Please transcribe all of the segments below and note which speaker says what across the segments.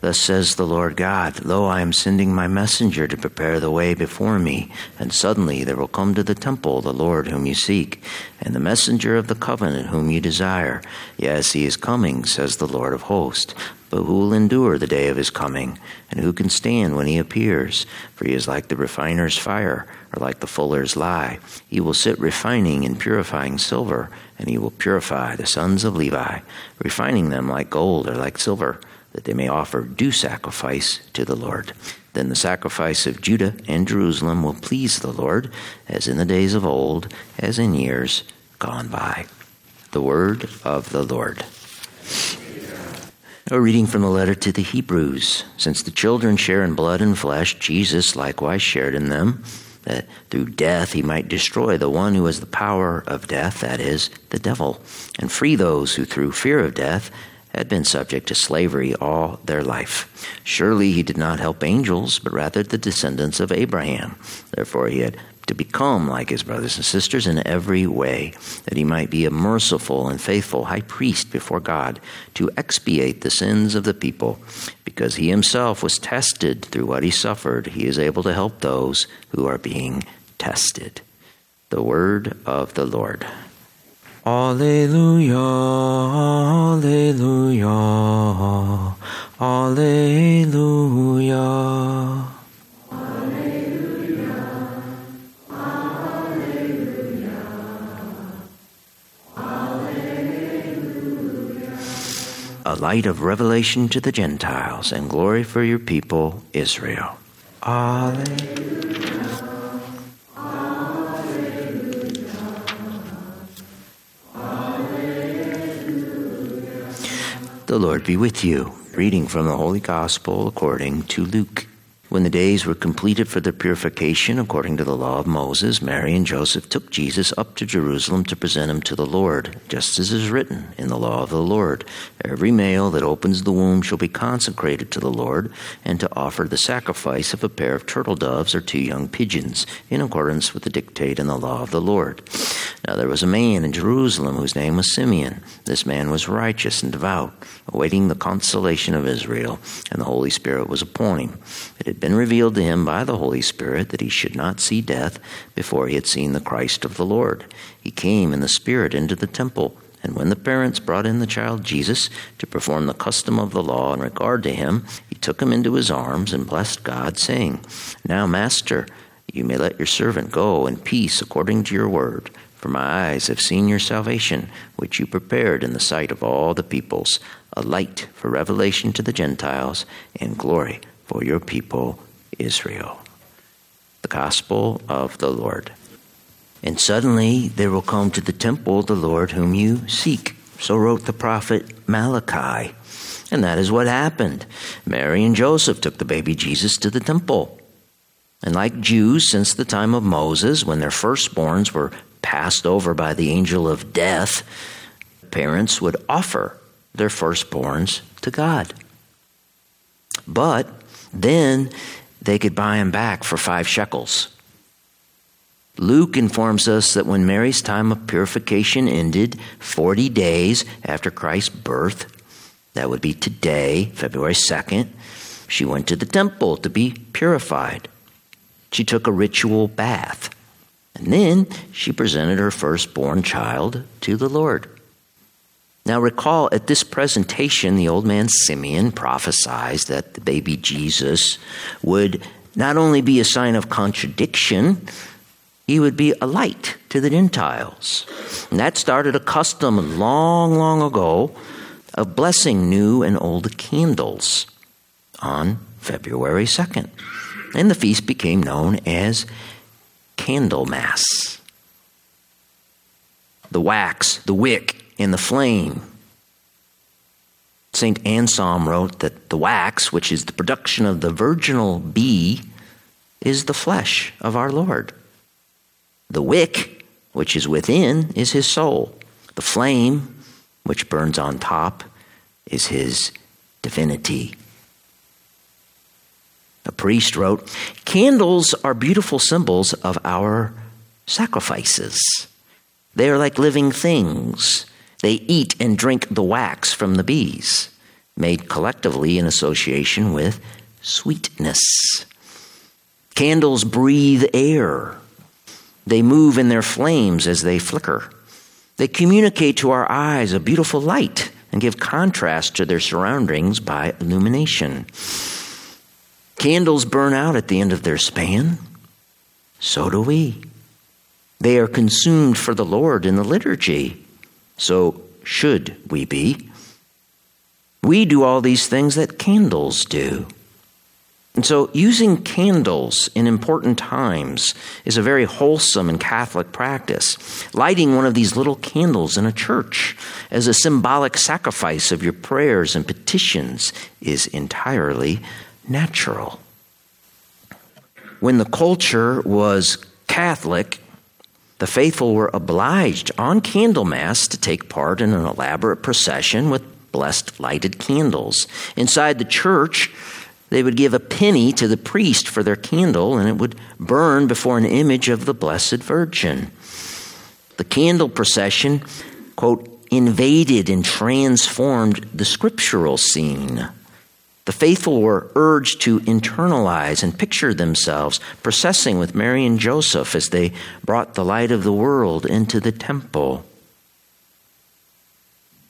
Speaker 1: Thus says the Lord God, Lo, I am sending my messenger to prepare the way before me, and suddenly there will come to the temple the Lord whom you seek, and the messenger of the covenant whom you desire. Yes, he is coming, says the Lord of hosts. But who will endure the day of his coming? And who can stand when he appears? For he is like the refiner's fire, or like the fuller's lye. He will sit refining and purifying silver, and he will purify the sons of Levi, refining them like gold or like silver, that they may offer due sacrifice to the Lord. Then the sacrifice of Judah and Jerusalem will please the Lord, as in the days of old, as in years gone by. The word of the Lord. A reading from the letter to the Hebrews. Since the children share in blood and flesh, Jesus likewise shared in them, that through death he might destroy the one who has the power of death, that is, the devil, and free those who through fear of death had been subject to slavery all their life. Surely he did not help angels, but rather the descendants of Abraham. Therefore he had to become like his brothers and sisters in every way, that he might be a merciful and faithful high priest before God to expiate the sins of the people. Because he himself was tested through what he suffered, he is able to help those who are being tested. The word of the Lord. Alleluia, Alleluia, Alleluia. a light of revelation to the Gentiles and glory for your people, Israel. Alleluia. The Lord be with you. Reading from the Holy Gospel according to Luke. When the days were completed for their purification according to the law of Moses, Mary and Joseph took Jesus up to Jerusalem to present him to the Lord, just as is written in the law of the Lord. Every male that opens the womb shall be consecrated to the Lord, and to offer the sacrifice of a pair of turtle doves or two young pigeons, in accordance with the dictate in the law of the Lord. Now there was a man in Jerusalem whose name was Simeon. This man was righteous and devout, awaiting the consolation of Israel, and the Holy Spirit was upon him. It had been revealed to him by the Holy Spirit that he should not see death before he had seen the Christ of the Lord. He came in the Spirit into the temple. And when the parents brought in the child Jesus to perform the custom of the law in regard to him, he took him into his arms and blessed God, saying, Now, Master, you may let your servant go in peace according to your word. For my eyes have seen your salvation, which you prepared in the sight of all the peoples, a light for revelation to the Gentiles and glory for your people Israel. The Gospel of the Lord. And suddenly there will come to the temple the Lord whom you seek. So wrote the prophet Malachi. And that is what happened. Mary and Joseph took the baby Jesus to the temple. And like Jews since the time of Moses, when their firstborns were passed over by the angel of death, parents would offer their firstborns to God. But then they could buy him back for five shekels. Luke informs us that when Mary's time of purification ended, 40 days after Christ's birth, that would be today, February 2nd, she went to the temple to be purified. She took a ritual bath. And then she presented her firstborn child to the Lord. Now, recall at this presentation, the old man Simeon prophesied that the baby Jesus would not only be a sign of contradiction, he would be a light to the Gentiles. And that started a custom long, long ago of blessing new and old candles on February 2nd. And the feast became known as Candlemas. The wax, the wick, and the flame. St. Anselm wrote that the wax, which is the production of the virginal bee, is the flesh of our Lord. The wick, which is within, is his soul. The flame, which burns on top, is his divinity. A priest wrote Candles are beautiful symbols of our sacrifices. They are like living things. They eat and drink the wax from the bees, made collectively in association with sweetness. Candles breathe air. They move in their flames as they flicker. They communicate to our eyes a beautiful light and give contrast to their surroundings by illumination. Candles burn out at the end of their span. So do we. They are consumed for the Lord in the liturgy. So should we be. We do all these things that candles do. And so, using candles in important times is a very wholesome and Catholic practice. Lighting one of these little candles in a church as a symbolic sacrifice of your prayers and petitions is entirely natural. When the culture was Catholic, the faithful were obliged on Candlemas to take part in an elaborate procession with blessed lighted candles. Inside the church, they would give a penny to the priest for their candle, and it would burn before an image of the Blessed Virgin. The candle procession, quote, invaded and transformed the scriptural scene. The faithful were urged to internalize and picture themselves processing with Mary and Joseph as they brought the light of the world into the temple.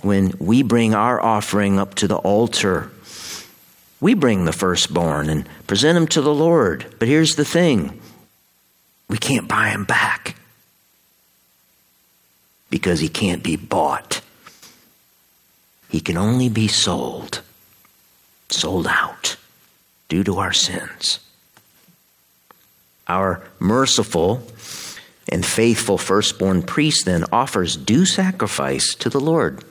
Speaker 1: When we bring our offering up to the altar, we bring the firstborn and present him to the Lord. But here's the thing we can't buy him back because he can't be bought, he can only be sold sold out due to our sins. Our merciful and faithful firstborn priest then offers due sacrifice to the Lord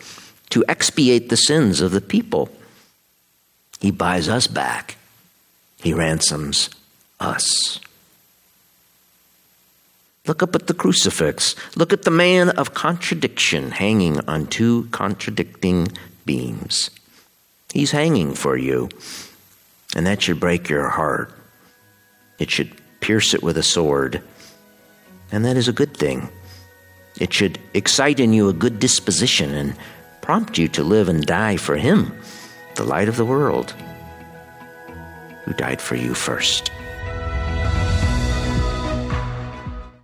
Speaker 1: to expiate the sins of the people. He buys us back, He ransoms us. Look up at the crucifix. Look at the man of contradiction hanging on two contradicting beams. He's hanging for you. And that should break your heart. It should pierce it with a sword. And that is a good thing. It should excite in you a good disposition and prompt you to live and die for Him, the light of the world, who died for you first.